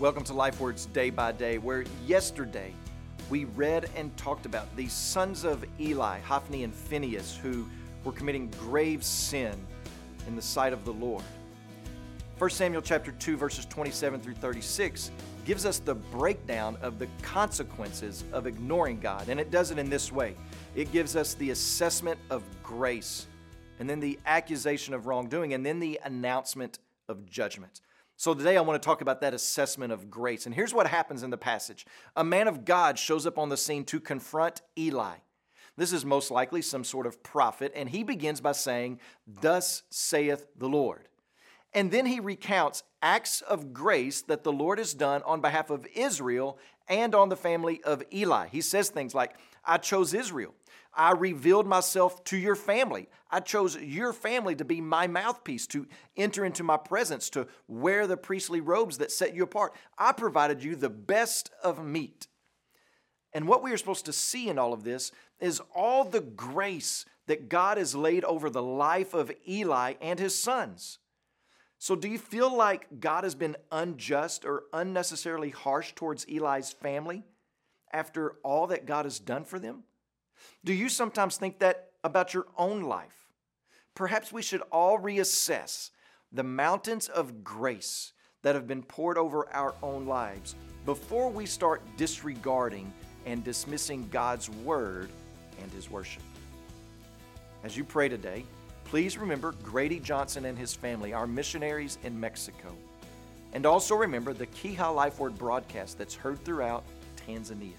Welcome to Life Words Day by Day, where yesterday we read and talked about these sons of Eli, Hophni and Phinehas, who were committing grave sin in the sight of the Lord. 1 Samuel chapter 2 verses 27 through 36 gives us the breakdown of the consequences of ignoring God, and it does it in this way. It gives us the assessment of grace, and then the accusation of wrongdoing, and then the announcement of judgment. So today I want to talk about that assessment of grace. And here's what happens in the passage a man of God shows up on the scene to confront Eli. This is most likely some sort of prophet, and he begins by saying, Thus saith the Lord. And then he recounts acts of grace that the Lord has done on behalf of Israel and on the family of Eli. He says things like, I chose Israel. I revealed myself to your family. I chose your family to be my mouthpiece, to enter into my presence, to wear the priestly robes that set you apart. I provided you the best of meat. And what we are supposed to see in all of this is all the grace that God has laid over the life of Eli and his sons. So, do you feel like God has been unjust or unnecessarily harsh towards Eli's family after all that God has done for them? Do you sometimes think that about your own life? Perhaps we should all reassess the mountains of grace that have been poured over our own lives before we start disregarding and dismissing God's word and his worship. As you pray today, please remember Grady Johnson and his family, our missionaries in Mexico. And also remember the Kiha Life Word broadcast that's heard throughout Tanzania.